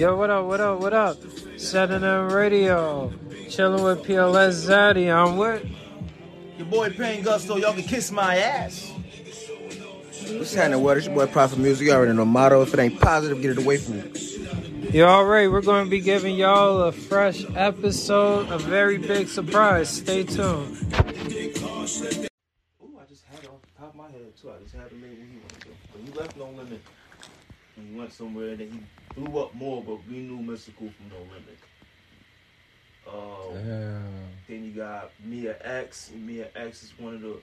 Yo, what up, what up, what up? Setting in radio. Chilling with PLS Zaddy. I'm with. Your boy Pain Gusto, y'all can kiss my ass. What's happening, what? It's your boy Prophet Music. You already know motto. If it ain't positive, get it away from me. You alright, we're going to be giving y'all a fresh episode, a very big surprise. Stay tuned. Ooh, I just had it off the top of my head too. I just had to make what he wanted to do. But he left No Limit and he went somewhere and then he blew up more, but we knew Mystikal from No Limit. Uh, then you got Mia X. And Mia X is one of the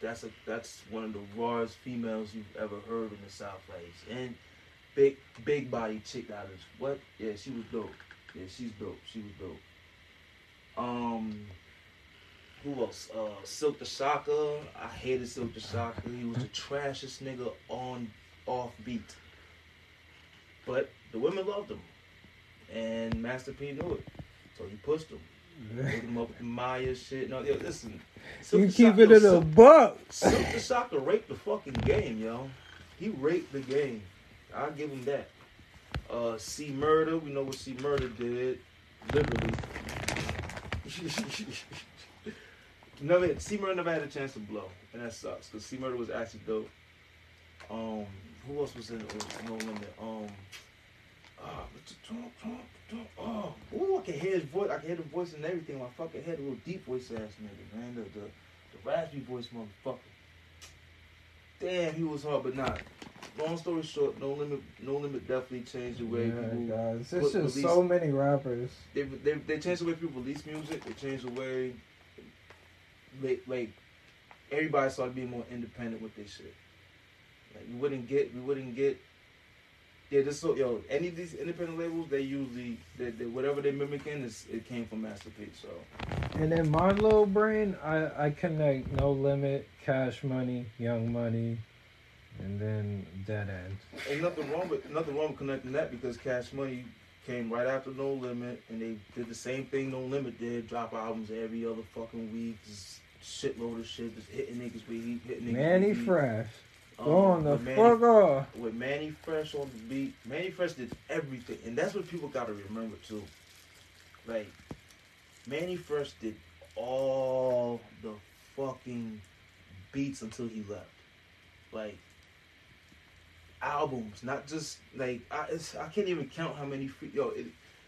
that's a that's one of the rawest females you've ever heard in the South Lakes. And big big body chick out of what? Yeah, she was dope. Yeah, she's dope. She was dope. Um who else? Uh Silk the Shocker. I hated Silk the Shocker. He was the trashiest nigga on off beat. But the women loved him. And Master P knew it. So he pushed him. Put him up with the Maya shit. No, yo, listen. Silk You keep it in a buck. Silk the Shocker raped the fucking game, yo. He raped the game. I'll give him that. Uh, C Murder, we know what C Murder did. Literally. never, C Murder never had a chance to blow, and that sucks because C Murder was actually dope. Um, who else was in was No Limit? Um, uh, oh, ooh, I can hear his voice. I can hear the voice and everything. My fucking head, a little deep voice ass nigga, man. The, the the raspy voice motherfucker. Damn, he was hard, but not. Long story short, No Limit, No Limit definitely changed the way Yeah, people. guys. put It's just so many rappers. They, they they changed the way people release music. They changed the way, like, like everybody started being more independent with this shit. Like we wouldn't get, we wouldn't get. Yeah, this so yo. Any of these independent labels, they usually, they, they, whatever they mimicking, is it came from Master P. So And then my little brain, I, I connect No Limit, Cash Money, Young Money, and then Dead End. ain't nothing wrong with nothing wrong with connecting that because Cash Money came right after No Limit, and they did the same thing No Limit did. Drop albums every other fucking week, just shitload of shit, just hitting niggas with heat, hitting niggas. Manny with heat. Fresh. Um, Going the with Manny- fuck off. with Manny Fresh on the beat. Manny Fresh did everything, and that's what people gotta remember too. Like Manny Fresh did all the fucking beats until he left. Like albums, not just like I, it's, I can't even count how many free yo. It,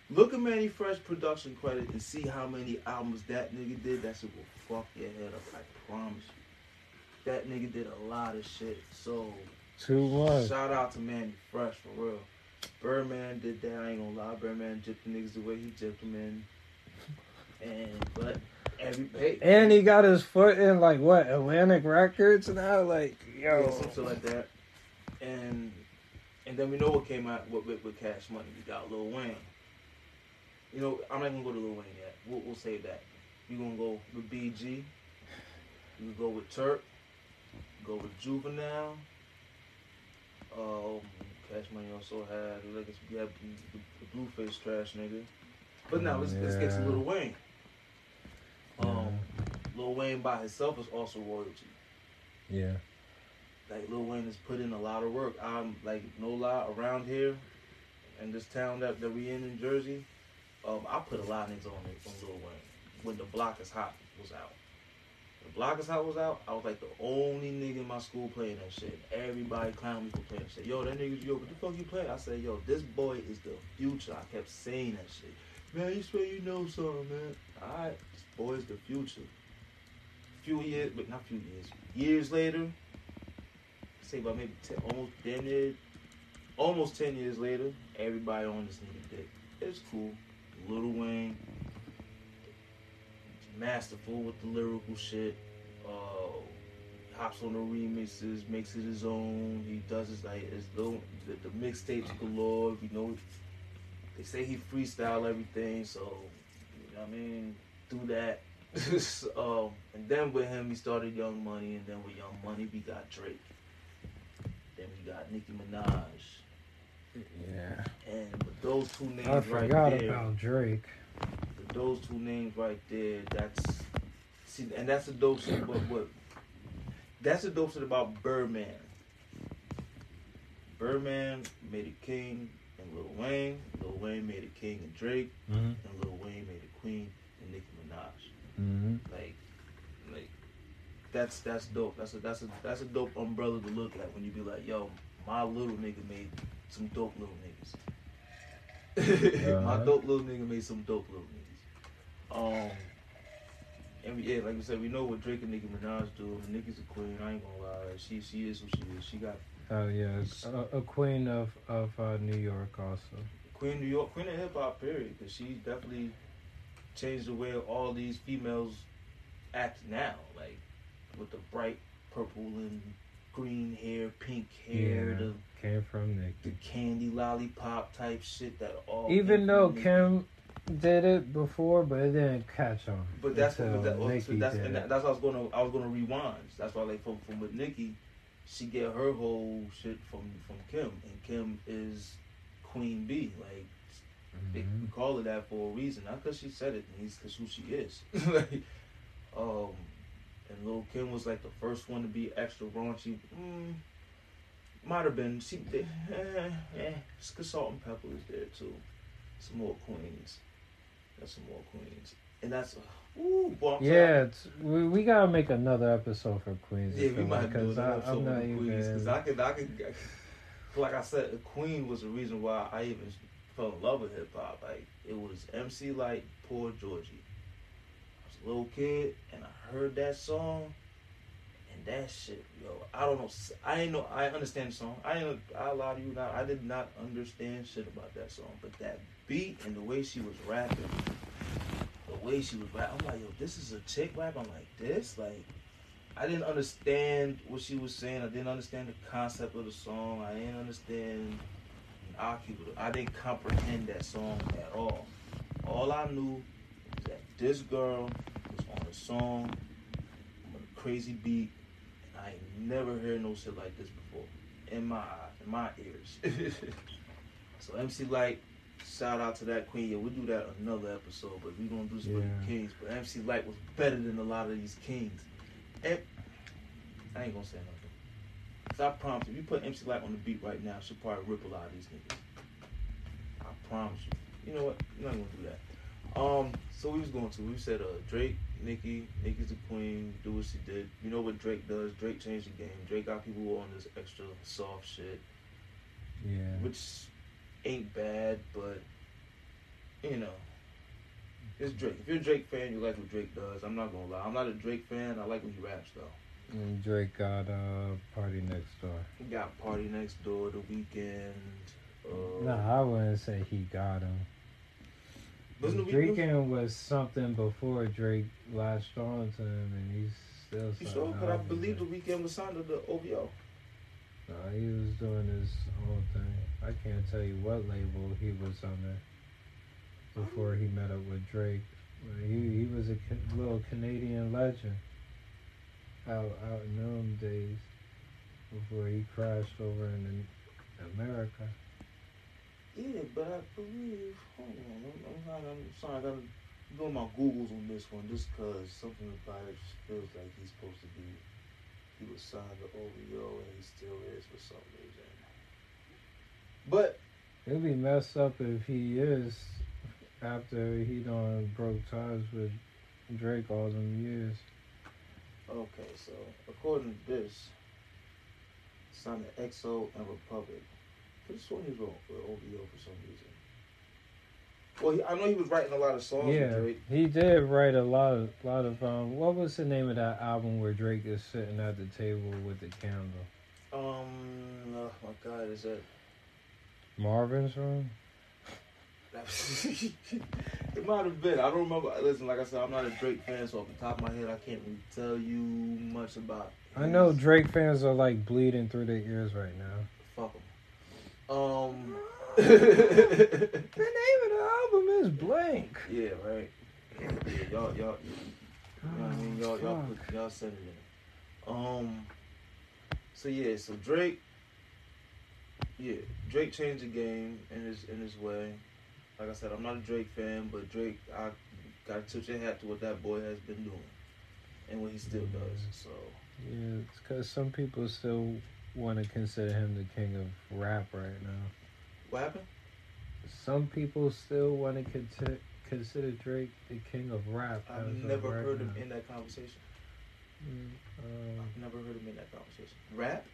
look at Manny Fresh production credit and see how many albums that nigga did. That shit will fuck your head up. I promise you. That nigga did a lot of shit. So Too much. Shout out to Manny Fresh for real. Birdman did that. I ain't gonna lie. Birdman jipped the niggas the way he jipped them in. And but every hey, And he got his foot in like what Atlantic Records now, like yeah, yo. some shit like that. And and then we know what came out with, with, with Cash Money. We got Lil Wayne. You know, I'm not gonna go to Lil Wayne yet. We'll, we'll save that. We gonna go with BG. Can go with Turk. Go with Juvenile. Um, Cash Money also had we had the, the Blueface trash nigga. But now let's let's get to Lil Wayne. Um, Lil Wayne by himself is also royalty. Yeah. Like Lil Wayne has put in a lot of work. I'm like no lie around here, in this town that, that we in in Jersey. Um, I put a lot of niggas on it on Lil Wayne when the Block is Hot was out. Hot was out, I was like the only nigga in my school playing that shit. Everybody clowned me for playing that shit. Yo, that nigga, yo, what the fuck you playing? I said, yo, this boy is the future. I kept saying that shit. Man, you swear you know something, man. Alright, this boy is the future. Few years, but not few years. Years later, say about maybe 10, almost damn near, almost ten years later, everybody on this nigga dick. It's cool. Little Wayne, masterful with the lyrical shit. Uh, hops on the remixes, makes it his own. He does his like his little the, the mixtapes galore. You know, they say he freestyle everything, so you know what I mean. Do that. um, and then with him, he started Young Money, and then with Young Money, we got Drake. Then we got Nicki Minaj, Yeah. and with those two names I right forgot there, about Drake. with those two names right there, that's see, and that's the dope shit. But what? That's the dope shit about Birdman. Birdman made a king, and Lil Wayne. Lil Wayne made a king and Drake, Mm-hmm. and Lil Wayne made a queen and Nicki Minaj. Mm-hmm. Like, like that's that's dope. That's a that's a that's a dope umbrella to look at when you be like, yo, my little nigga made some dope little niggas. my Uh-huh. dope little nigga made some dope little niggas. Um. And we, yeah, like we said, we know what Drake and Nicki Minaj do. Nicki's a queen. I ain't gonna lie. She she is who she is. She got Oh yes, a, a queen of of uh, New York also. Queen of New York, Queen of Hip Hop, period. Because she definitely changed the way all these females act now. Like with the bright purple and green hair, pink hair, Yeah. the Came from Nicki. the candy lollipop type shit that all. Even though. Kim did it before, but it didn't catch on. But that's what, that, well, so that's and that, that's what I was gonna I was gonna rewind. That's why like from from with Nicki, she get her whole shit from from Kim, and Kim is Queen B. Like They, Mhm. we call her that for a reason, not because she said it, it's because who she is. like, um, and Lil Kim was like the first one to be extra raunchy. Mm, might have been. She, they, eh, eh. It's 'cause Salt-N-Pepa is there too. Some more queens. Some more queens, and that's. Ooh, boy, Yeah, it's, we we gotta make another episode for Queens. yeah, we might do because another I, episode I'm not on Queens because even. I could, I could, like I said, Queen was the reason why I even fell in love with hip hop. Like it was MC Lyte, Poor Georgie. I was a little kid and I heard that song, and that shit, yo, I don't know, I ain't know, I understand the song. I ain't, I lie to you now, I did not understand shit about that song, but that beat and the way she was rapping, the way she was rapping, I'm like, yo, this is a chick rapping like this, like. I didn't understand what she was saying. I didn't understand the concept of the song. I didn't understand. I didn't comprehend that song at all. All I knew was that this girl was on a song with a crazy beat, and I never heard no shit like this before in my in my ears. so MC Lyte, shout out to that queen. Yeah, we'll do that another episode, but we gonna do some Yeah. kings. But MC Lyte was better than a lot of these kings. And I ain't gonna say nothing. Cause I promise you, if you put MC Lyte on the beat right now, she'll probably rip a lot of these niggas. I promise you. You know what? We're not gonna do that. Um, so we was going to. We said uh Drake, Nicki, Nicki's the queen, do what she did. You know what Drake does? Drake changed the game. Drake got people on this extra soft shit, Yeah. which ain't bad, but you know. It's Drake. If you're a Drake fan, you like what Drake does. I'm not gonna lie. I'm not a Drake fan. I like when he raps though. And Drake got uh, Party Next Door. He got PartyNextDoor, The Weeknd. Uh, No, I wouldn't say he got him. Weeknd? was something before Drake latched on to him, and he's still. Something sure? But I believe The Weeknd was signed to the OVO. No, he was doing his own thing. I can't tell you what label he was under before he met up with Drake. He he was a little Canadian legend out out in them days before he crashed over in America. Yeah, but I believe. Hold on, I'm, I'm, I'm sorry. I gotta do my Googles on this one, just cause something about it feels like he's supposed to be. He was signed to OVO, and he still is for some reason. But It'd be messed up if he is after he done broke ties with Drake all them years. okay, so according to this, signed to XO and Republic. Have sworn he was with OVO for some reason. Well, he, I know he was writing a lot of songs Yeah, with Drake. he did write a lot of lot of um. What was the name of that album where Drake is sitting at the table with the candle? Um, oh my God, is that? Marvin's room. it might have been. I don't remember. Listen, like I said, I'm not a Drake fan, so off the top of my head, I can't really tell you much about. I know Drake fans are like bleeding through their ears right now. Fuck him. Um. The name of the album is Blank. yeah, right. Yeah, y'all, y'all, you know what I mean? Y'all, y'all, put, y'all send it. Um. So yeah, so Drake. Yeah, Drake changed the game in his in his way. Like I said, I'm not a Drake fan, but Drake, I gotta tip your hat to what that boy has been doing, and what he still does. So Yeah, it's because some people still want to consider him the king of rap right now. what happened? some people still want to consider consider Drake the king of rap. I've never right heard him in that conversation. Mm, um, I've never heard him in that conversation. Rap?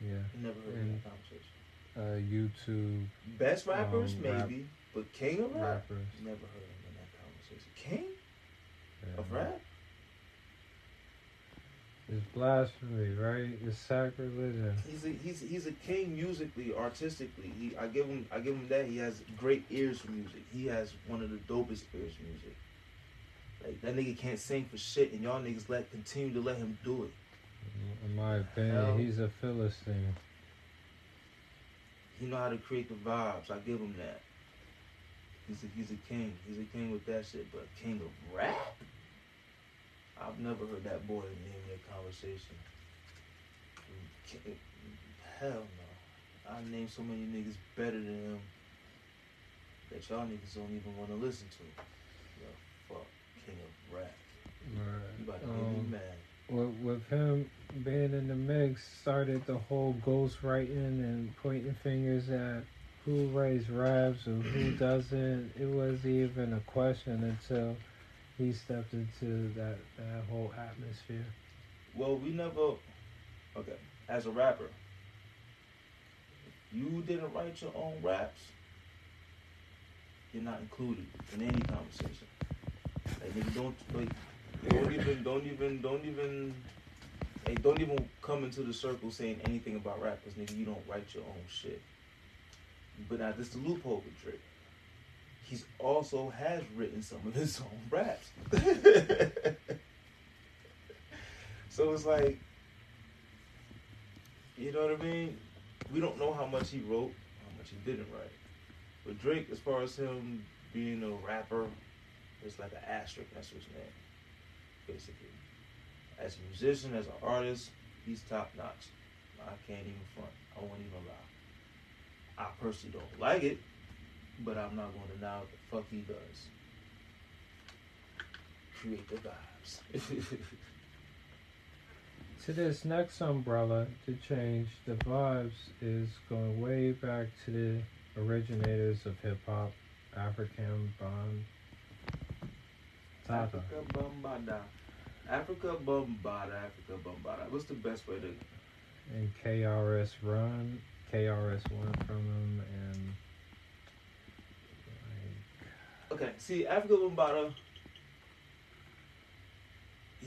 yeah, Never heard him in that conversation. Uh, YouTube Best rappers, Um, rap- maybe, but king of rap? rappers. Never heard him in that conversation. King yeah. of rap? It's blasphemy, right? It's sacrilege. He's a he's he's a king musically, artistically. He I give him I give him that. He has great ears for music. He has one of the dopest ears for music. Like that nigga can't sing for shit, and y'all niggas let continue to let him do it. In my opinion, Hell. he's a philistine. He know how to create the vibes. I give him that. He's a he's a king. He's a king with that shit. But king of rap? I've never heard that boy name in a conversation. Hell no. I named so many niggas better than him that y'all niggas don't even want to listen to. Yo, fuck. King of rap. You about to make me Um, mad. with, with him being in the mix, started the whole ghost writing and pointing fingers at who writes raps or who doesn't. It wasn't even a question until he stepped into that, that whole atmosphere. Well, we never. Okay, as a rapper, you didn't write your own raps, you're not included in any conversation. Like, nigga, don't like, don't even, don't even, don't even, like, don't even come into the circle saying anything about rappers, nigga. You don't write your own shit. But now this the loophole with Drake. He's also has written some of his own raps. so it's like, you know what I mean? We don't know how much he wrote, how much he didn't write. But Drake, as far as him being a rapper, it's like an asterisk. That's his name, basically. As a musician, as an artist, he's top notch. I can't even front. I won't even lie. I personally don't like it, but I'm not going to deny what the fuck he does. Create the vibes. To this next umbrella to change the vibes is going way back to the originators of hip hop, African Bond. Tata. Afrika Bambaataa. Afrika Bambaataa. Afrika Bambaataa. What's the best way to and KRS One, KRS One from them, and like, Okay, see, Afrika Bambaataa.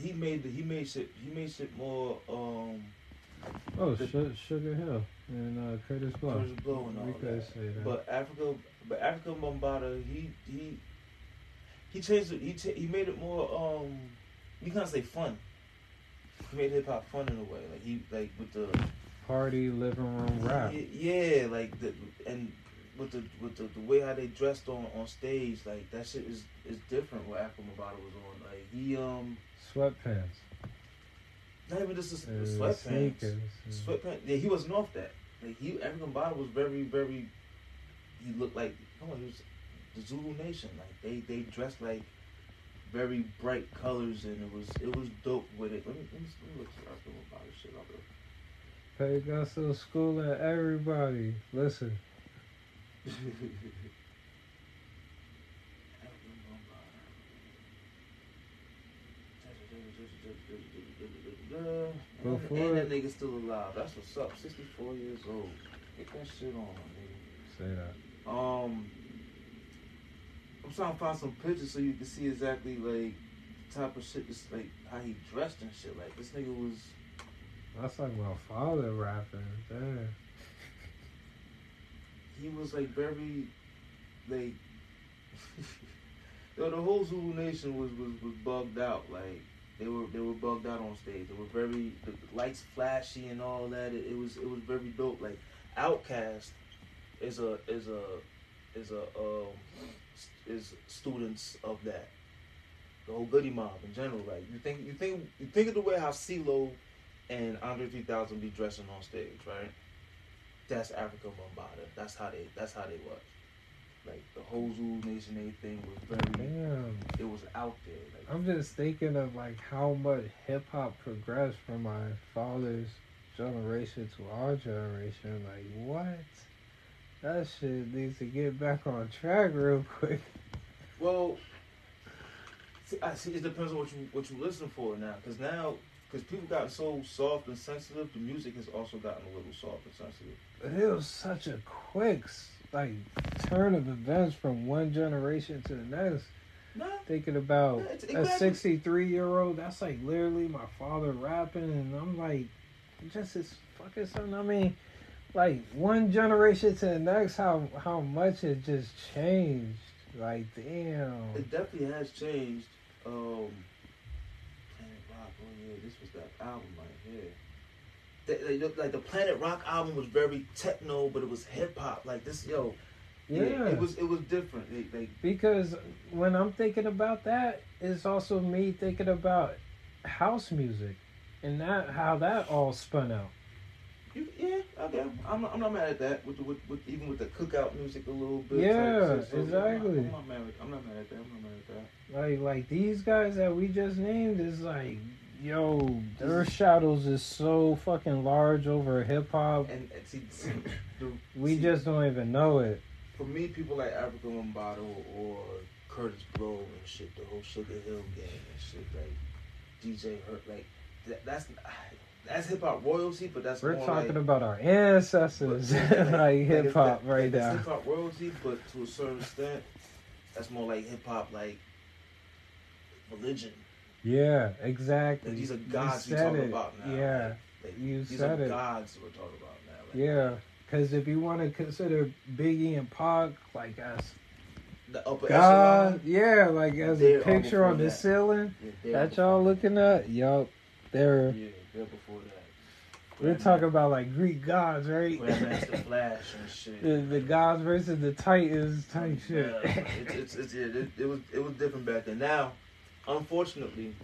He made the he made shit he made shit more um oh, The- Su- Sugar Hill and uh, Kurtis Blow. Kurtis Blow and all we that. say that. But Africa, but Afrika Bambaataa, he he he changed it. He he made it more um you can't say fun. He made hip hop fun in a way, like he like with the Party living room rap. Yeah, like the and with the with the, the way how they dressed on on stage, like that shit is is different. What Afrika Bambaataa was on, like he um Sweatpants. not even just a, Uh, sweatpants. Sneakers. Sweatpants. Yeah, he wasn't off that. Like he, African Bottom was very, very. He looked like oh, he was the Zulu Nation. Like they, they dressed like very bright colors, and it was, it was dope with it. Let me, let me, let me look for African Bottom shit up Pain Gusto School and everybody. Listen. Before- and, and that nigga still alive. That's what's up. Sixty four years old. Get that shit on, nigga. Say that. Um, I'm trying to find some pictures so you can see exactly like the type of shit, just like how he dressed and shit. Like this nigga was, That's like my father rapping. Damn. he was like very, like, yo, the whole Zulu Nation was was was bugged out. Like they were they were bugged out on stage. They were very the lights flashy and all that. It, it was it was very dope. Like OutKast is a is a is a um is students of that. The whole Goodie Mob in general. right? you think you think you think of the way how CeeLo and Andre 3000 be dressing on stage, right? That's Afrika Bambaataa. That's how they that's how they was. Like the whole Zulu Nation everything was very Damn. it was out there. Like I'm just thinking of like how much hip hop progressed from my father's generation to our generation. Like what? That shit needs to get back on track real quick. Well, see, I see. It depends on what you what you listen for now, because now because people got so soft and sensitive, the music has also gotten a little soft and sensitive. But it was such a quick like turn of events from one generation to the next. Nah, Thinking about Yeah, it's- a 63 year old, that's like literally my father rapping, and I'm like, just as fucking something. I mean, like one generation to the next, how how much it just changed. Like, damn. it definitely has changed. Um, Planet Rock. Oh yeah, this was that album right here. They, they, like the Planet Rock album was very techno, but it was hip hop. Like this, yo, yeah, Yeah. it was it was different. They, they Because when I'm thinking about that, it's also me thinking about house music and that how that all spun out. You, yeah, okay. I'm not, I'm not mad at that. With, the, with, with even with the cookout music a little bit. Yeah, I'm exactly. not, I'm not mad. With, I'm not mad at that. I'm not mad at that. Like like these guys that we just named is like, yo, their shadows is so fucking large over hip hop. And, and see, see the, We see, just don't even know it. for me, people like Africa Lombado or Kurtis Blow and shit, the whole Sugar Hill gang and shit, like DJ Hurt, like that, that's that's hip hop royalty, but that's We're more talking like, about our ancestors, like hip hop right now. Hip hop royalty, but to a certain extent, that's more like hip hop, like religion. Yeah, exactly. Like, these are gods we said talking it. about now. Yeah, like, like, you these said are it. gods we're talking about now. Like, Yeah, because if you want to consider Biggie and Pac like as the upper God, echelon. yeah, like as a picture on the that. ceiling Yeah, that y'all looking at, yup, they're Yeah, they're before that. we're talking about like Greek gods, right? Grandmaster Flash and shit. the, the gods versus the titans type shit. Yeah, it's, it's, it's, yeah, it, it was it was different back then. Now, unfortunately,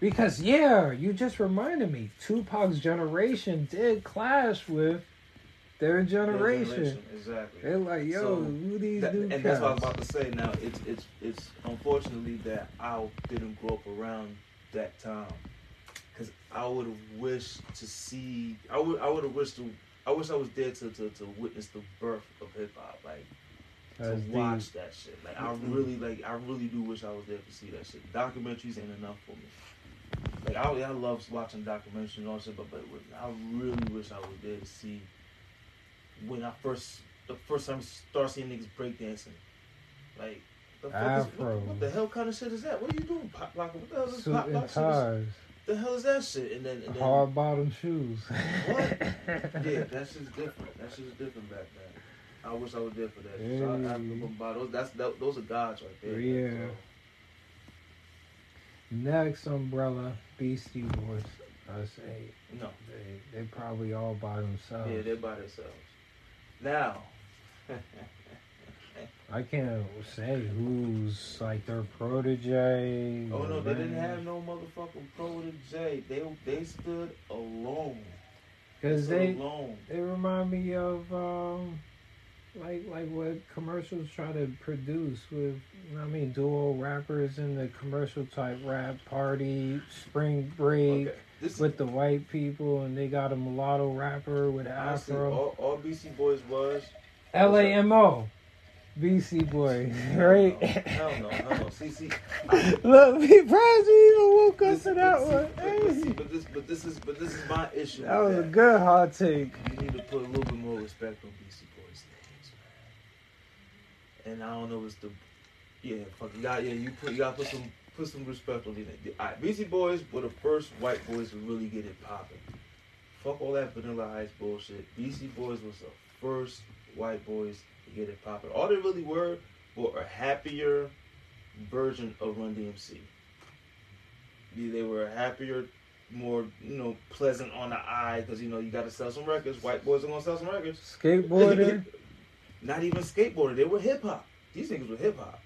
because yeah, you just reminded me, Tupac's generation did clash with their their generation. exactly. They're like, yo, So, who these That- and that's what I was about to say. Now, it's it's it's unfortunately that I didn't grow up around that time, I would have wished to see. I would I would have wished to. I wish I was there to, to, to witness the birth of hip hop, like to That's deep. watch that shit. Like I really like I really do wish I was there to see that shit. Documentaries ain't enough for me. Like I, I love watching documentaries and all that shit, but but I really wish I was there to see when I first the first time I start seeing niggas breakdancing. Like the fuck is, what, what the hell kind of shit is that? What are you doing, pop lock? What the hell is this pop and lock shit? ties, The hell is that shit? And then, and then hard bottom shoes. What? yeah, that shit's different. That shit's different back then. I wish I was there for that. shit. So I, I Hey. remember those. That's that, those are gods right there. Yeah. So, Next umbrella, Beastie Boys. I say no. they they probably all by themselves. Yeah, they're by themselves. Now, I can't say who's like their protege. oh no, they didn't have no motherfucking protege. They they stood alone. Cause stood they alone. they remind me of um like like what commercials try to produce with I mean dual rappers in the commercial type rap party spring break Okay. This with the white people and they got a mulatto rapper with an honestly, afro. all, all Beastie Boys was. L A M O. Beastie boy, right? Hell no, hell no. See, see, Look, be proud you even woke up this, to that but, one. see, but, but, this, but this is, but this is my issue. That was a good hot take. You need to put a little bit more respect on Beastie Boys names, man. And I don't know, it's the yeah, fuck you got yeah, you put you gotta put some put some respect on these right, Beastie Boys were the first white boys to really get it popping. Fuck all that Vanilla Ice bullshit. Beastie Boys was the first white boys to get it popping. All they really were were a happier version of Run DMC. They were a happier, more you know pleasant on the eye because you know you got to sell some records. White boys are gonna sell some records. Skateboarder. Not even skateboarding. They were hip hop. These niggas were hip hop.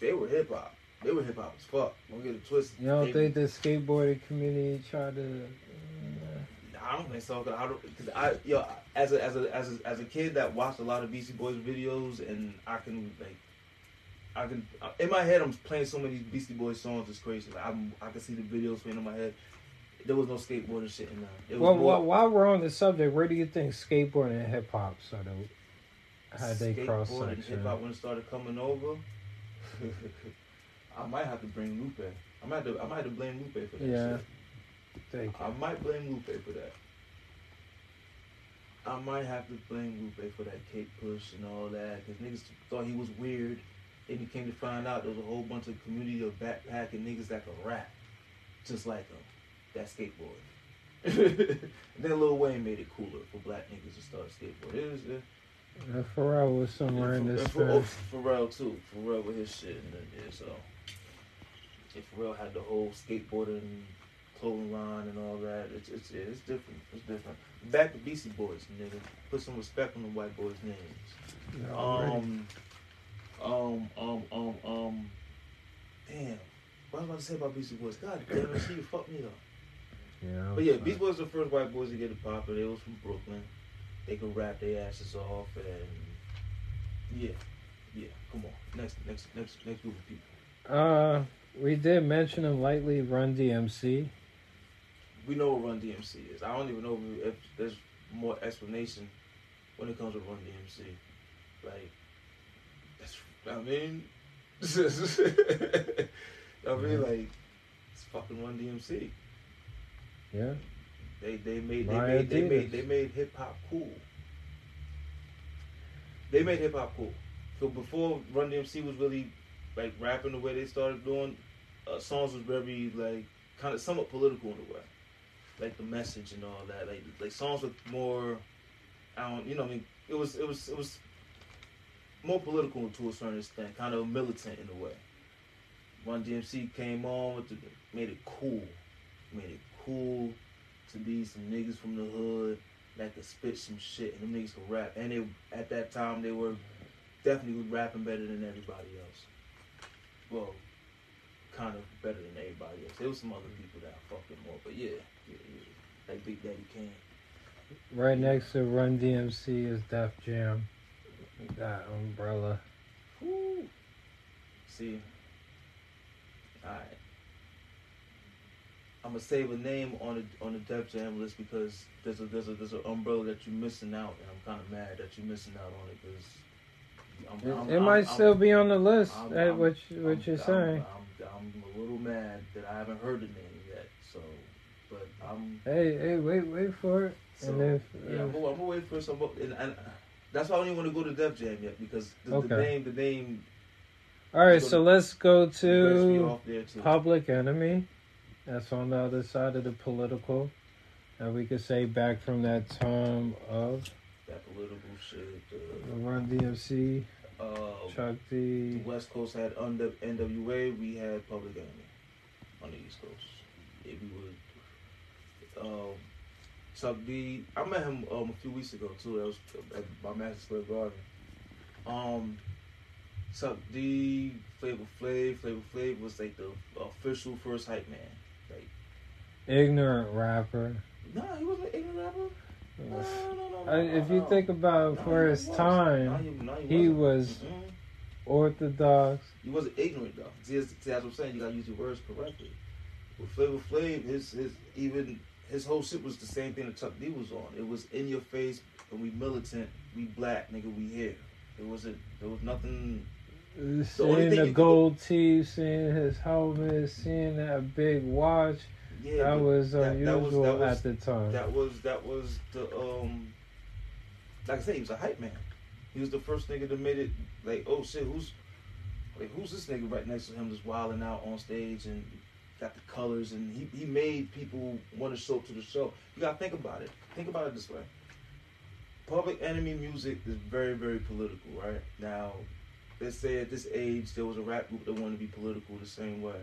They were hip hop. They were hip hop as fuck. Don't get it twisted. You don't They- think the skateboarding community tried to? Uh, I don't think so. Cause I don't. Cause I yo as a as a as a as a kid that watched a lot of Beastie Boys videos and I can like. I can in my head. I'm playing so many Beastie Boys songs. It's crazy. Like I'm, I can see the videos playing in my head. There was no skateboarding shit in there. It was Well, more, while, we're on the subject, where do you think skateboarding and hip hop settled? how they cross and hip section. hop when it started coming over, I might have to bring Lupe. I might have to, I might have to blame Lupe for that Yeah. shit. Take I might blame Lupe for that. I might have to blame Lupe for that cake push and all that, because niggas thought he was weird. Then he came to find out there was a whole bunch of community of backpacking niggas that could rap, just like him. That skateboard. and then Lil Wayne made it cooler for black niggas to start skateboarding. It was, it, Uh, Pharrell was somewhere in and this Ph- oh. Pharrell too. Pharrell with his shit and then yeah, so. If Pharrell had the whole skateboarding clothing line and all that, it's it's yeah, it's different. It's different. Back to Beastie Boys, nigga. Put some respect on the white boys' names. Yeah. Um, um, um, um, um. Damn. What was I about to say about Beastie Boys? God damn it, she fucked me up. yeah, But yeah, I'm Beastie. Boys were the first white boys to get it popular. They was from Brooklyn. They could rap their asses off and yeah, yeah. Come on, next, next, next, next group of people. Uh, we did mention him lightly. Run DMC. We know what Run DMC is. I don't even know if, there's more explanation when it comes to Run DMC. Like, that's I mean, I mean like it's fucking Run DMC. Yeah. They they made they made they made they made hip hop cool. They made hip hop cool. So before Run DMC was really like rapping the way they started doing, uh, songs was very like kind of somewhat political in a way, like the message and all that. Like like songs with more, I don't you know I mean it was it was it was more political to a certain extent, kind of militant in a way. Run DMC came on with the, made it cool, made it cool to be some niggas from the hood that could spit some shit and them niggas could rap. And they at that time they were definitely rapping better than everybody else. Well, kind of better than everybody else. There was some other people that I fucking more, but yeah. Like Big Daddy Kane. Right next to Run DMC is Def Jam. That umbrella. Woo. See, all right. I'm gonna save a name on the on the Def Jam list because there's a there's a there's an umbrella that you're missing out, and I'm kind of mad that you're missing out on it because It, it might still be on the list. I'm- I'm- what you- what I'm- you're I'm- saying? I'm, I'm, a little mad that I haven't heard the name but I'm Hey, hey, wait, wait for it. so and if, yeah, I'm if- gonna, I'm gonna wait for some. And, and that's why I don't even want to go to Def Jam yet because the, the name the name all right, so to- let's go to off there too. Public Enemy. That's on the other side of the political. And we could say back from that time of that political shit. the Uh, Run DMC, uh, Chuck the D. West Coast had under NWA, we had Public Enemy on the East Coast. Yeah, we would. Um, Chuck D. I met him um, a few weeks ago too. That was at my Madison Square Garden. Um, Chuck D. Flavor Flav. Flavor Flav was like the official first hype man. Like, Ignorant rapper. nah, he wasn't an ignorant rapper. No, no, no, no, I, no, if you no. think about No, for his time, No, he, no, he was Mm-mm. orthodox. He wasn't ignorant though. See, that's, see, that's what I'm saying. You gotta use your words correctly. With Flavor Flav, his his even his whole shit was the same thing that Chuck D was on. It was in your face, and we militant, we black, nigga, we here. It wasn't. There was nothing. Seeing the could- gold teeth, seeing his helmet, seeing that big watch, Yeah, that was that- that was- unusual that was- at the time. That was that was the um. Like I said, he was a hype man. He was the first nigga that made it like, oh shit, who's like who's this nigga right next to him just wilding out on stage and got the colors and he, he made people want to show up to the show. You gotta think about it. Think about it this way. Public Enemy music is very, very political, right? Now, let's say at this age there was a rap group that wanted to be political the same way.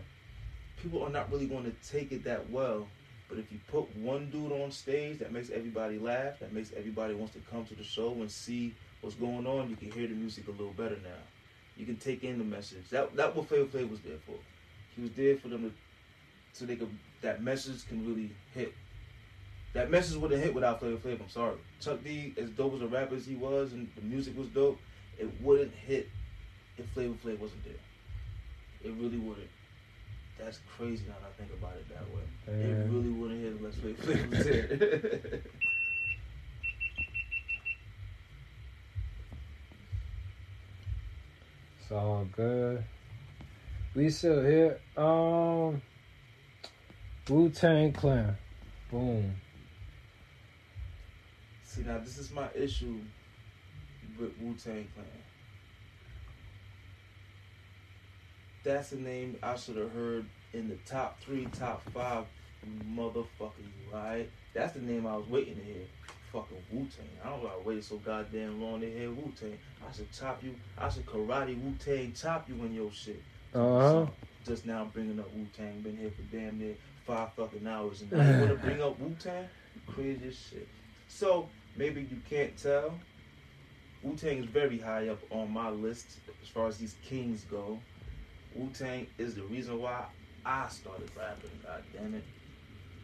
People are not really going to take it that well but if you put one dude on stage that makes everybody laugh, that makes everybody wants to come to the show and see what's going on, you can hear the music a little better now. You can take in the message. That that what Flavor Flav was there for. He was there for them to so they could that message can really hit. That message wouldn't hit without Flavor Flav. I'm sorry. Chuck D, as dope as a rapper as he was, and the music was dope, it wouldn't hit if Flavor Flav wasn't there. It really wouldn't. That's crazy now that I think about it that way. It really wouldn't hit unless Flavor Flav was there. It's all good. We still here. Um, Wu Tang Clan. Boom. See now, this is my issue with Wu Tang Clan. That's the name I should have heard in the top three, top five motherfuckers, right? That's the name I was waiting to hear. Fucking Wu Tang. I don't know why I waited so goddamn long to hear Wu Tang. I should chop you. I should karate Wu Tang chop you in your shit. Uh huh. So, just now bringing up Wu Tang. Been here for damn near five fucking hours, and you want to bring up Wu Tang? Crazy shit. So maybe you can't tell. Wu Tang is very high up on my list as far as these kings go. Wu Tang is the reason why I started rapping. God damn it.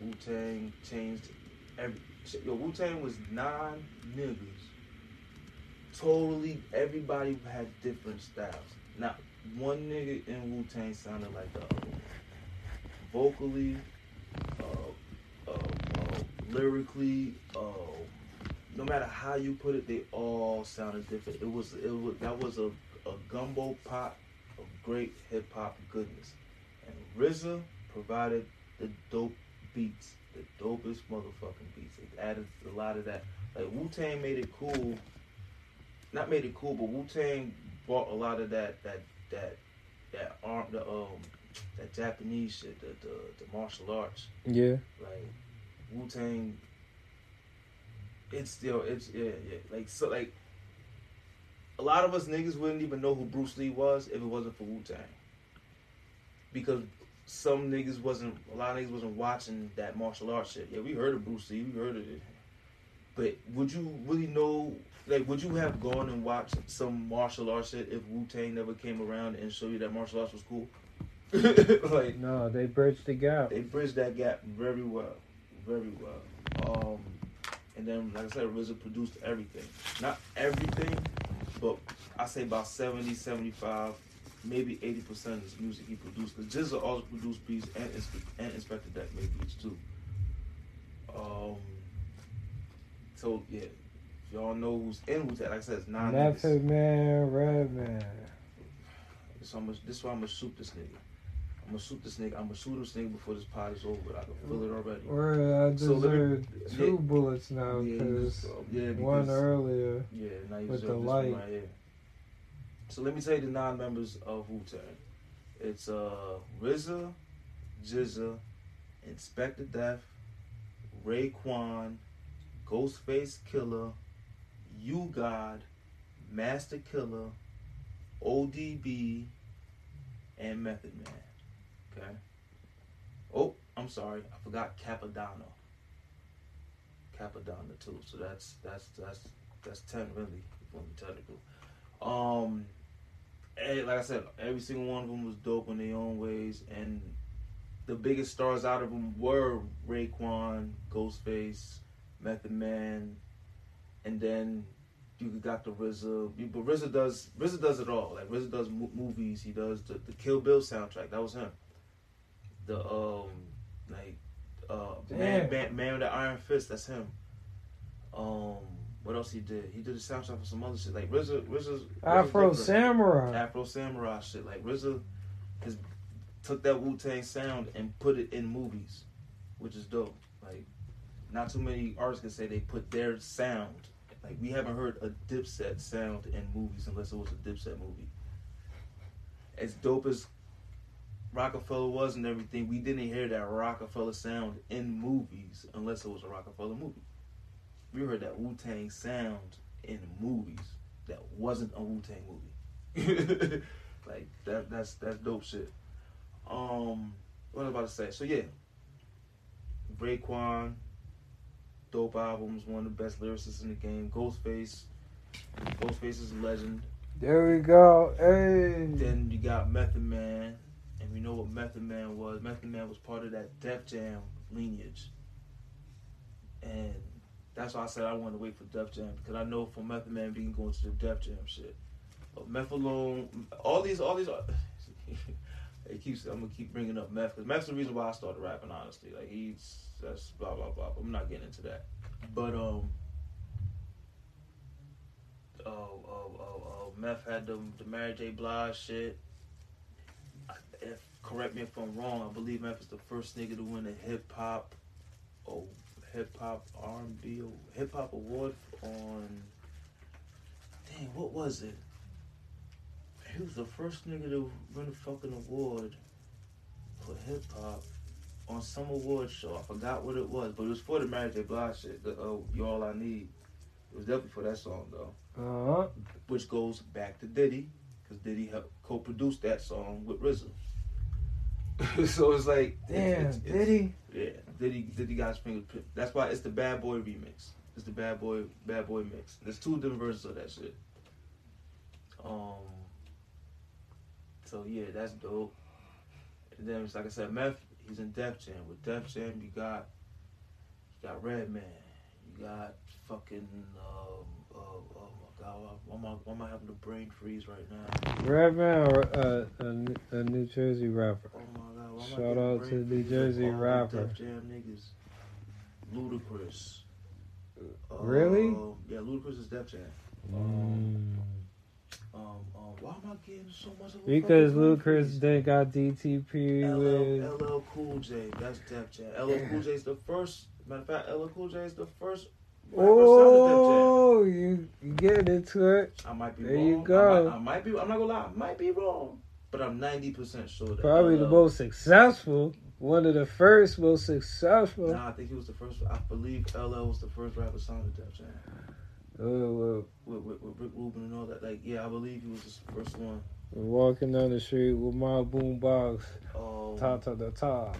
Wu Tang changed every. Yo, Wu Tang was nine niggas. Totally, everybody had different styles. Not one nigga in Wu Tang sounded like the other. Vocally, lyrically, uh, no matter how you put it, they all sounded different. It was it was that was a, a gumbo pot of great hip hop goodness, and RZA provided the dope beats, the dopest motherfucking beats. It added a lot of that. Like Wu Tang made it cool. Not made it cool, but Wu Tang brought a lot of that that that that arm the um that Japanese shit, the the, the martial arts. Yeah. Like Wu Tang, it's still it's yeah yeah like so like a lot of us niggas wouldn't even know who Bruce Lee was if it wasn't for Wu Tang. Because some niggas wasn't a lot of niggas wasn't watching that martial arts shit. Yeah, we heard of Bruce Lee, we heard of it. But would you really know like would you have gone and watched some martial arts shit if Wu Tang never came around and showed you that martial arts was cool? like No, they bridged the gap. they bridged that gap very well, very well. Um, and then, like I said, RZA produced everything. Not everything, but I say about 70, 75, maybe 80% of his music he produced. Because GZA also produced beats and, and Inspectah Deck made beats too. Um, so, yeah. If y'all know who's in Wu Tang, like I said, it's nine niggas. Method Man, Redman. So this is why I'm gonna shoot this nigga. I'm gonna shoot this nigga. I'm gonna shoot this nigga before this pod is over. I can feel it already. Or I So let me- two yeah. bullets now Yeah, because so- yeah, one earlier. Yeah, now you with deserve the this light. one right here. So let me tell you the nine members of Wu Tang. It's uh RZA, GZA, Inspectah Deck, Raekwon, Ghostface Killah, You God, Masta Killa, ODB, and Method Man. Okay. Oh, I'm sorry, I forgot Cappadonna. Cappadonna too. So that's that's that's that's ten really, if be technical. Um, and like I said, every single one of them was dope in their own ways, and the biggest stars out of them were Raekwon, Ghostface, Method Man, and then you got the RZA. But RZA does RZA does it all. Like RZA does movies. He does the, the Kill Bill soundtrack. That was him. The um like uh man, Damn. man man with the Iron Fist. That's him. Um, what else he did? He did a soundtrack for some other shit. Like RZA, RZA's RZA's Afro different. Samurai. Afro Samurai shit. Like RZA has took that Wu Tang sound and put it in movies, which is dope. Like not too many artists can say they put their sound. Like we haven't heard a Dipset sound in movies unless it was a Dipset movie. As dope as Roc-A-Fella was and everything, we didn't hear that Roc-A-Fella sound in movies unless it was a Roc-A-Fella movie. We heard that Wu Tang sound in movies that wasn't a Wu Tang movie. like that that's that's dope shit. Um what was I about to say? So yeah. Raekwon, dope albums, one of the best lyricists in the game. Ghostface. Ghostface is a legend. There we go. Hey. Then you got Method Man, and we know what Method Man was. Method Man was part of that Def Jam lineage, and that's why I said I wanted to wait for Def Jam because I know from Method Man being going to the Def Jam shit. But all these, all these. It keeps. I'm gonna keep bringing up Meth because Meth's the reason why I started rapping. Honestly, like he's that's blah blah blah. I'm not getting into that. But um, uh, uh, uh, uh, Meth had the the Mary J. Blige shit. If correct me if I'm wrong, I believe Meth is the first nigga to win a hip hop, oh hip hop R&B or hip hop award on. Dang, what was it? He was the first nigga to win a fucking award for hip hop on some award show. I forgot what it was, but it was for the Mary J. Blige shit. The uh, "You All I Need." It was definitely for that song though, Uh huh. which goes back to Diddy, because Diddy helped co-produce that song with RZA. so it's like, Damn, it's, it's, did he? Yeah, Diddy, Diddy got his fingerprint. That's why it's the Bad Boy remix. It's the Bad Boy, Bad Boy mix. There's two different versions of that shit. Um. So yeah, that's dope. And then it's like I said, Meth, he's in Def Jam. With Def Jam, you got, you got Redman. You got fucking. Um, uh, oh my why am I, why am I having a brain freeze right now? Redman uh, a, New- a New Jersey rapper? Oh my God, why am Shout out to the freeze? Jersey rapper. Def Jam niggas. Ludacris. Really? Um, yeah, Ludacris is Def Jam. Mm. Um, um, why am I getting so much Because Ludacris then got DTP LL, with. LL Cool J, that's Def Jam. LL Cool J is the first. Matter of fact, LL Cool J is the first. Oh, you you getting into it? signed to Def Jam. I might be there wrong. you go. I might, I might be. I'm not gonna lie. I might be wrong, but I'm 90 percent sure that Probably the most successful. One of the first most successful. Nah, I think he was the first. I believe LL was the first rapper signed to Def Jam. Uh, uh, With, with, with Rick Rubin and all that. Like, yeah, I believe he was the first one. walking down the street with my boombox, Um, top to the top.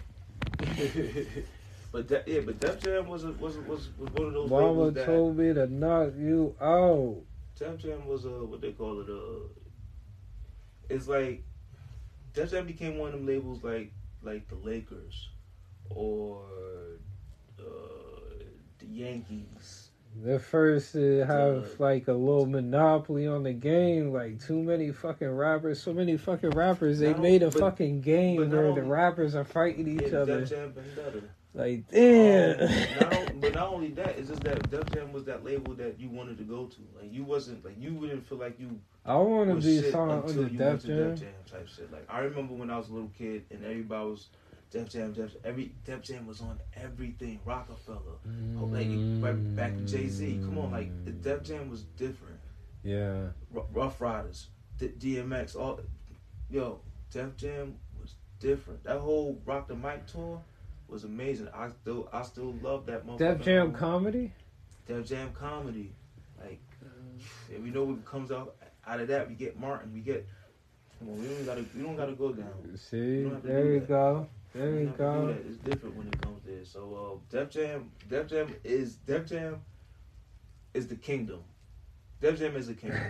But De- yeah, but Def Jam was a, was a, was was one of those Mama labels that told me to knock you out. Def Jam was a what they call it uh it's like Def Jam became one of them labels like like the Lakers or uh, the Yankees. The first to have like a little monopoly on the game, like too many fucking rappers, so many fucking rappers. They made a but- fucking game but where the rappers are fighting each Yeah, other. Def Jam better. Like Um, damn. not but not only that, it's just that Def Jam was that label that you wanted to go to. Like you wasn't like you wouldn't feel like you I want to was be shit signed until under you Def went to Jam. Def Jam type shit. Like I remember when I was a little kid and everybody was Def Jam, Def Jam, Every Def Jam was on everything. Roc-A-Fella, oh, like right back to Jay Z. Come on, like the Def Jam was different. Yeah. R- Ruff Ryders, D- DMX, all yo Def Jam was different. That whole Rock the Mic tour was amazing. I still I still love that motherfucker. Def Jam comedy. Def Jam comedy. Like, and we know what comes out out of that. We get Martin. We get. Come on, we don't gotta. We don't gotta go down. See, don't have to there you go. There don't you have to do go. It's different when it comes there. So, uh, Def Jam. Def Jam is Def Jam. Is the kingdom. Def Jam is a kingdom.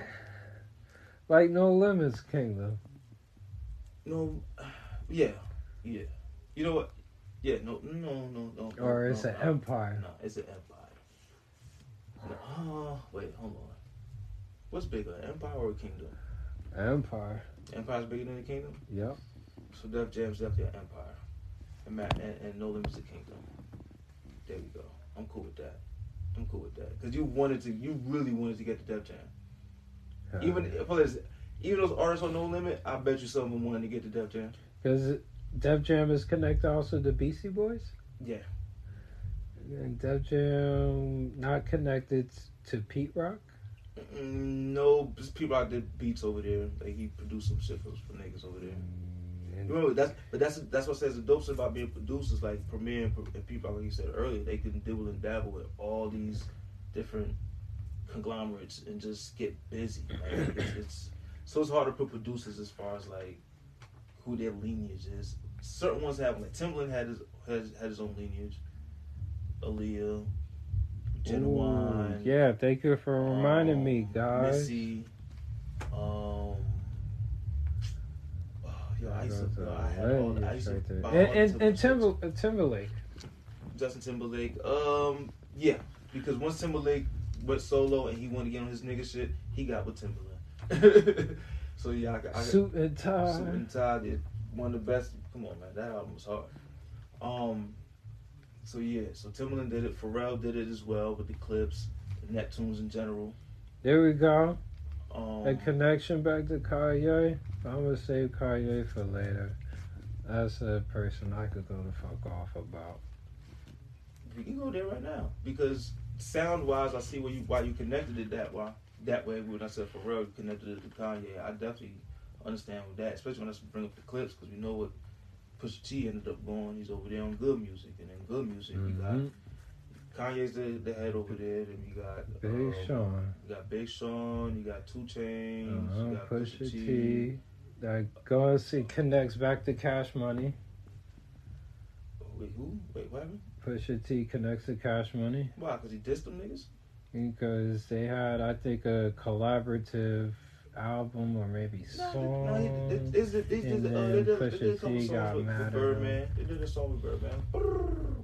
Like No Limits Kingdom. No, yeah, yeah. You know what? Yeah, no, no, no, no. no, Or no, it's an no. empire. No, it's an empire. No, uh, wait, hold on. What's bigger, empire or kingdom? Empire. Empire's bigger than the kingdom. Yep. So Def Jam's definitely an empire, and Matt and, and No Limits the kingdom. There we go. I'm cool with that. I'm cool with that because you wanted to, you really wanted to get to Def Jam. Even if even those artists on No Limit, I bet you some of them wanted to get to Def Jam. Because Def Jam is connected also to Beastie Boys. Yeah. And Def Jam not connected to Pete Rock. No, Pete Rock did beats over there. Like he produced some shit for, for niggas over there. And Remember that's but that's that's what says the dope about being producers like Premier and, and people like you said earlier they can dibble and dabble with all these different conglomerates and just get busy. Like, it's, it's so it's hard to put producers as far as like who their lineage is. Certain ones have like Timbaland had his has had his own lineage. Aaliyah, Ginuwine, yeah, thank you for reminding me, um, guys. Missy, um. oh, yo, I used to, Those yo, are I had all, I used to buy And, and, and Timber, Timberlake. Justin Timberlake. Um, yeah, because once Timberlake went solo and he wanted to get on his nigga shit, he got with Timberland. so yeah, I, I Suit and tie. Suit and Tie did one of the best. Come on, man, that album was hard. Um, so yeah, so Timberland did it. Pharrell did it as well with the Clipse, the Neptunes in general. There we go. Um, A connection back to Kanye. I'm gonna save Kanye for later. That's a person I could go the fuck off about. we can go there right now because sound wise, I see where you why you connected it that way. That way, when I said Pharrell you connected it to Kanye, I definitely understand with that, especially when I bring up the Clipse because we know what Pusha T ended up going. He's over there on G.O.O.D. Music, and in G.O.O.D. Music, you got. Kanye's the, the head over there. Then you got Big um, Sean. You got Big Sean. You got Two Chainz. Uh-huh. You got Pusha T. That goes see connects back to Cash Money. Wait, who? Wait, what happened? Pusha T connects to Cash Money Why? Because he dissed them niggas? because they had, I think, a collaborative album or maybe song. no, he, they, they, they, they, and uh, then they, did, Pusha T got with, mad with Birdman. They did a song with Birdman.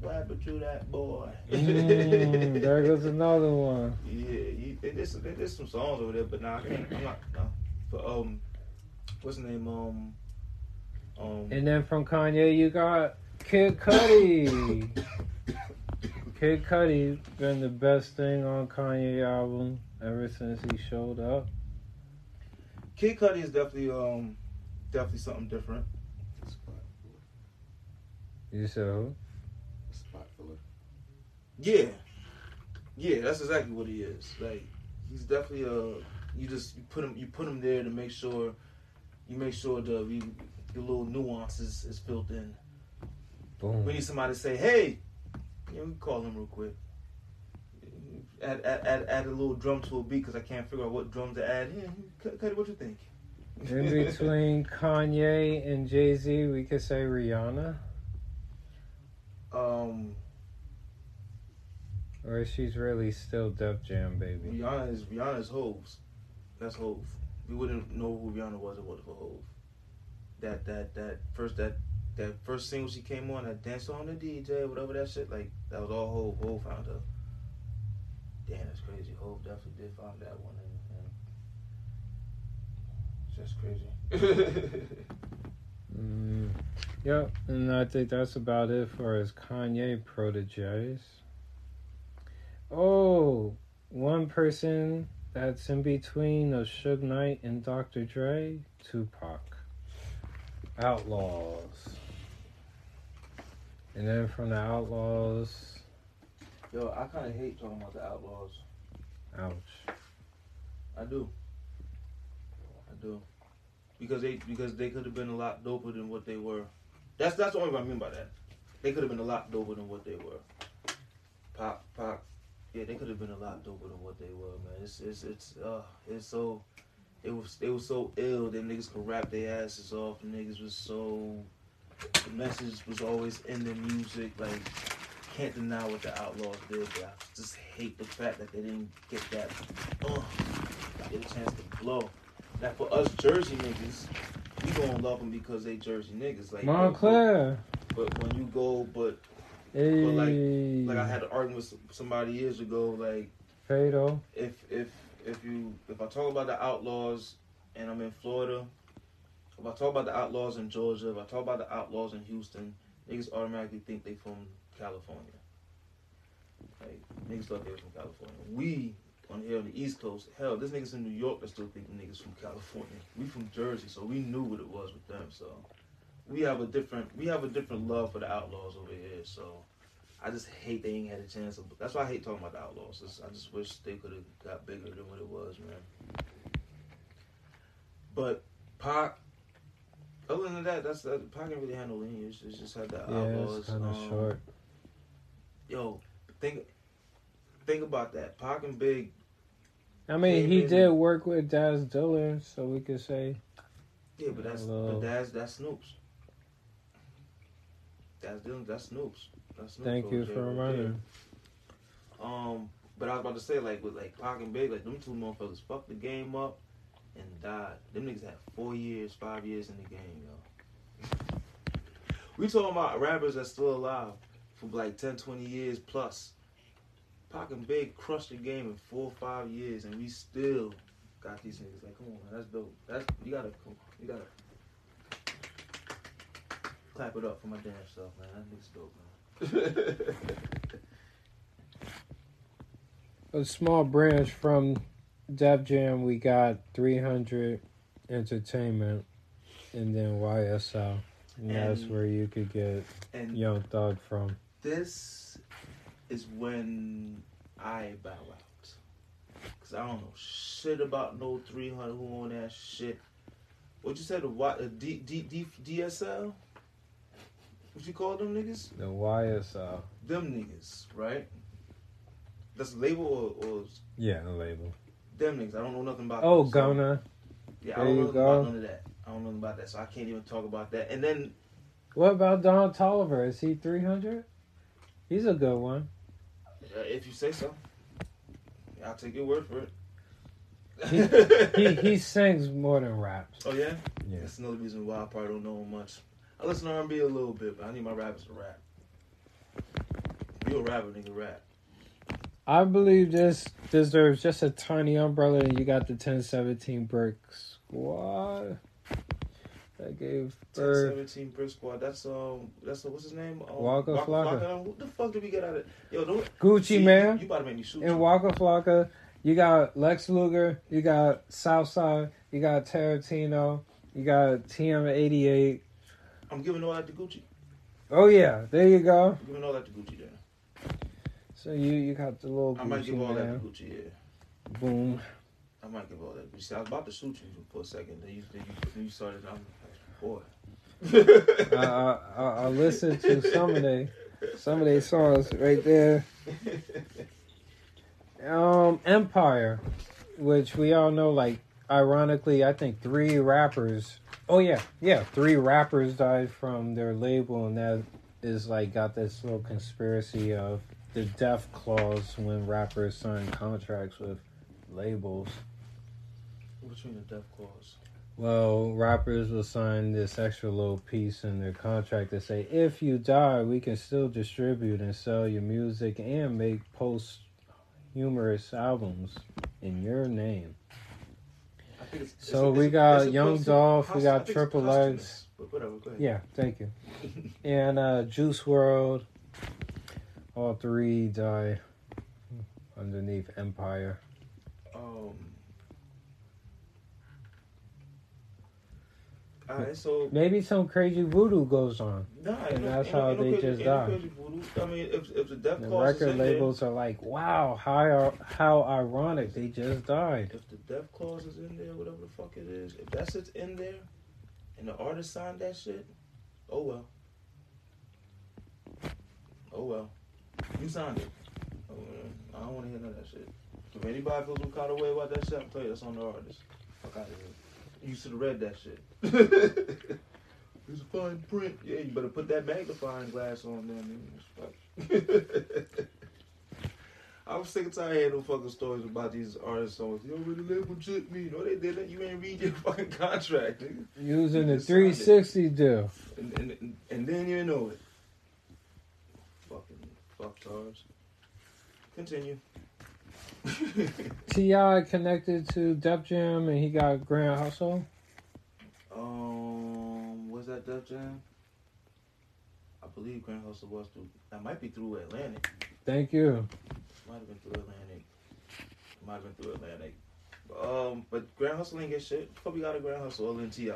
What happened to that boy? Mm, there goes another one. Yeah, he, they did some, they did some songs over there, but nah, I can't. I'm not. Nah. But um, what's the name? Um, um. And then from Kanye, you got Kid Cudi. Kid Cudi been the best thing on Kanye album ever since he showed up. Kid Cudi is definitely um, definitely something different. Spot You said who? Spot filler. Yeah, yeah, that's exactly what he is. Like he's definitely a you just you put him you put him there to make sure you make sure the you, the little nuances is built in. Boom. We need somebody to say, hey, yeah, we can call him real quick. Add, add, add, add a little drum to a beat because I can't figure out what drum to add in. Cut, cut what you think? In between Kanye and Jay Z, we could say Rihanna, Um, or she's really still Def Jam, baby. Rihanna is Rihanna is Hove's. That's Hove. We wouldn't know who Rihanna was if it wasn't for Hove. That that that first that that first single she came on, that dance on the DJ, whatever that shit, like that was all Hove. Hove found her. Damn, that's crazy. Hove definitely did find that one. And, and just crazy. Mm, yep, and I think that's about it for his Kanye proteges. Oh, one person that's in between of Suge Knight and Dr. Dre, Tupac. Outlaws. And then from the Outlaws, Yo, I kind of hate talking about the Outlaws. ouch. I do. I do. Because they because they could have been a lot doper than what they were. That's that's the only what I mean by that. They could have been a lot doper than what they were. Pop pop. Yeah, they could have been a lot doper than what they were, man. It's it's it's uh it's so it was they were so ill that niggas could rap their asses off. The niggas was so the message was always in the music. Like can't deny what the Outlaws did, but I just hate the fact that they didn't get that uh get a chance to blow. Now for us Jersey niggas, we gonna love them because they Jersey niggas. Like Montclair. But, but when you go, but Hey. like- like I had an argument with somebody years ago, like Fatal. if if if you if I talk about the outlaws and I'm in Florida, if I talk about the outlaws in Georgia, if I talk about the outlaws in Houston, niggas automatically think they from California. Like niggas they was from California. We on here on the East Coast, hell, this niggas in New York that still think niggas from California. We from Jersey, so we knew what it was with them. So we have a different we have a different love for the outlaws over here. So I just hate they ain't had a chance. Of, that's why I hate talking about the outlaws. It's- I just wish they could have got bigger than what it was, man. But Pac, other than that, that's that. Pac didn't really handle lineage. It's just had the Yeah, outlaws. it's kind of um, short. Yo, think think about that. Pac and Big. I mean, he did work with Daz Diller, so we could say Yeah, but that's but that's that's Snoop's. That's Dylan. That's Snoop's. That's Snoop thank you for reminding. Um, but I was about to say like with like Pac and Big, like them two motherfuckers fucked the game up and died. Them niggas had four years, five years in the game, yo. we talking about rappers that's still alive for like 10, 20 years plus. Pac and Big crushed the game in four or five years, and we still got these niggas. Like, come on, man, that's dope. That's you gotta, come- you gotta clap it up for my damn self, man. That nigga's dope, man. A small branch from Def Jam, we got 300 Entertainment, and then YSL. And, that's where you could get And Young Thug from. This is when I bow out. Cause I don't know shit about no 300 who on that shit. What you said, the what, uh, the D, D, D, DSL? What you call them niggas? The YSL. Them niggas, right? That's a label or, or Yeah, the label. them niggas. I don't know nothing about Oh, them, so-. Yeah, I don't know you nothing go. about none of that. I don't know about that, so I can't even talk about that. And then What about Don Toliver? Is he 300? He's a good one. Uh, if you say so. I'll take your word for it. He he sings more than raps. oh yeah, Yeah. that's another reason why I probably don't know him much. I listen to R&B a little bit, but I need my rappers to rap. You a rapper, nigga, rap. I believe this deserves just a tiny umbrella, and you got the 1017 Brick Squad that gave 10, birth. 17 Brick Squad. That's um, that's uh, what's his name? Um, Waka Flocka. What the fuck did we get out of? Yo, don't Gucci see, Man. You, you about to make me shoot And you. Waka Flocka, you got Lex Luger, you got Southside, you got Tarentino, you got TM88. I'm giving all that to Gucci. Oh yeah, there you go. I'm giving all that to Gucci. Then So you you got the little I might Gucci give all that to. Gucci. Yeah. Boom. I might give all that. You see, I was about to shoot you for a second. Then you, then you, then you started. I'm boy. I, I, I, I listened to some of they some of their songs right there. Um, Empire, which we all know, like ironically, I think three rappers. Oh yeah, yeah, three rappers died from their label, and that is like got this little conspiracy of the death clause when rappers sign contracts with labels. What you mean the death clause? Well, rappers will sign this extra little piece in their contract that say, if you die, we can still distribute and sell your music and make post humorous albums in your name. It's, So it's- we it's- got Young Dolph, we got I think it's Triple posthumous, X. Whatever. Yeah, thank you. And uh, Juice WRLD, all three die underneath Empire. Um. Alright, so Maybe some crazy voodoo goes on. nah, And that's ain't how ain't no they crazy- just ain't no died. voodoo. I mean, if if the death The clause is record in there, labels are like, wow, how, how ironic, they just died. if the death clause is in there, whatever the fuck it is, if that's it's in there, and the artist signed that shit, oh well. Oh well, you signed it. Oh, I don't want to hear none of that shit. If anybody feels some kind of way about that shit, I'm telling you, that's on the artist. Fuck out of here. You should have read that shit. it's a fine print. Yeah, you better put that magnifying glass on there, nigga. I was sick and tired of hearing no fucking stories about these artists songs. Yo, what the label chipped me. No, they didn't. You ain't read your fucking contract, nigga. Using the Just signed it. 360 deal. And, and, and, and then you know it. Fucking fucktards. Continue. T.I. connected to Def Jam and he got Grand Hustle. um, was that Def Jam? I believe Grand Hustle was through. That might be through Atlantic. Thank you. Might have been through Atlantic. Might have been through Atlantic. Um, but Grand Hustle ain't get shit. Probably got a Grand Hustle other than Ti.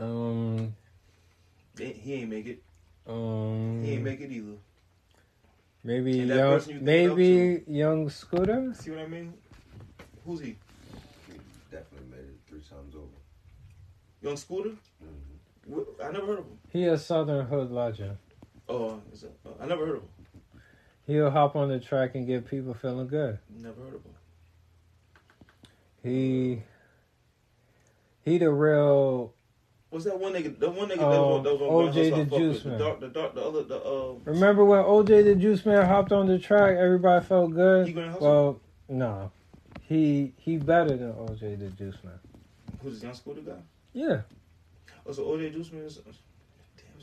Um, He he ain't make it. um, He ain't make it either. Maybe young, you maybe young Scooter. See what I mean? Who's he? He definitely made it three times over. Young Scooter? Mm-hmm. I never heard of him. He a Southern Hood legend. Oh, is it, uh, I never heard of him. He'll hop on the track and get people feeling good. Never heard of him. He, he the real. What's that one nigga? The one nigga Oh, that was on, that was OJ Grand Hustle I the Juice with. The Man. dark, the dark, the other, the uh. Remember when OJ the Juice Man hopped on the track? Everybody felt good. Well, no, he he better than OJ the Juice Man. Who's this young Scooter guy? Yeah. Oh, so OJ Juice Man is.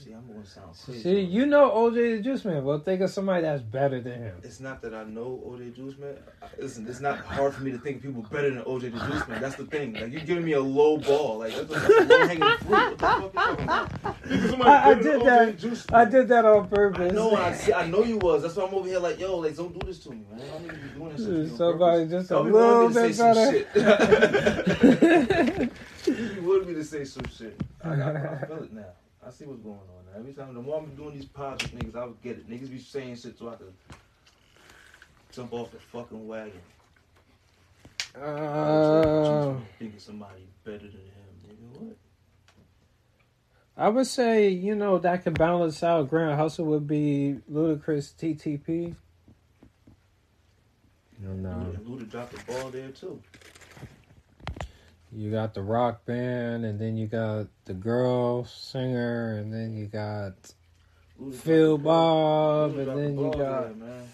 See, I'm gonna sound crazy. See, you know OJ the Juice Man. Well, think of somebody that's better than him. It's not that I know OJ Juice Man. I- Listen, it's not hard for me to think of people better than OJ the Juice Man. That's the thing. Like you're giving me a low ball. Like that's a, low hanging fruit. What the fuck you talking about? I, I did that. I did that on I purpose. know, I, see, I know you was. That's why I'm over here like, yo, like, don't do this to me, man. I don't need to be doing this. shit to you Somebody just a Tell me little wanted me to bit better. shit. you wanted me to say some shit. I, got, I feel it now. I see what's going on now. Every time, the more I'm doing these pods with niggas, I would get it. Niggas be saying shit so I could jump off the fucking wagon. Uh, thinking somebody better than him, nigga. What? I would say you know that could balance out. Grand Hustle would be Ludacris DTP. No, no. Luda, Luda dropped the ball there too. You got the rock band, and then you got the girl singer, and then you got Luda Phil. Bob, and then the you got there, man.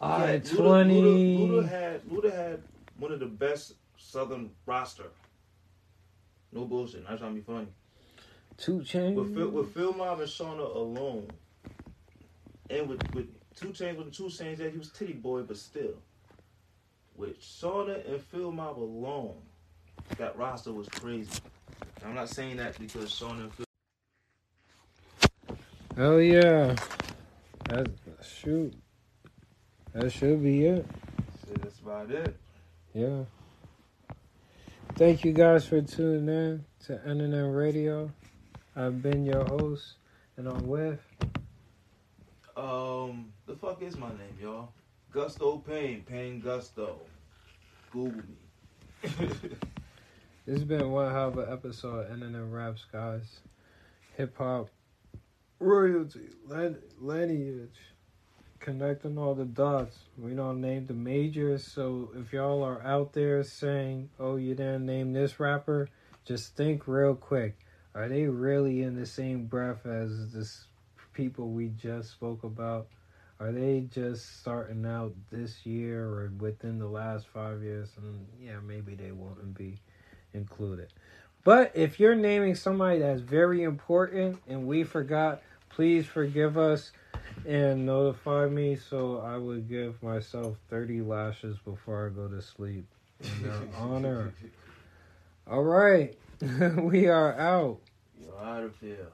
I twenty. Luda, Luda had Luda had one of the best Southern roster. No bullshit. Not trying to be funny. Two Chainz. With Phil, with Field Mob and Shawnna alone, and with with Two Chainz with the Two Chainz, yeah, he was Titty Boy, but still, with Shawnna and Field Mob alone, that roster was crazy. I'm not saying that because Shawnna and Phil. Oh yeah. That shoot. That should be it. Shit, that's about it. Yeah. Thank you guys for tuning in to NMM Radio. I've been your host, and I'm with. Um, the fuck is my name, y'all? Gusto Pain, Pain Gusto. Google me. This has been one hell of an episode of NMM Raps, guys. Hip hop royalty, lineage, connecting all the dots. We don't name the majors, so if y'all are out there saying, "Oh, you didn't name this rapper," just think real quick. Are they really in the same breath as this people we just spoke about? Are they just starting out this year or within the last five years? And yeah, maybe they won't be included. But if you're naming somebody that's very important and we forgot, please forgive us and notify me so I would give myself 30 lashes before I go to sleep. In their honor. All right. we are out. You're out of here.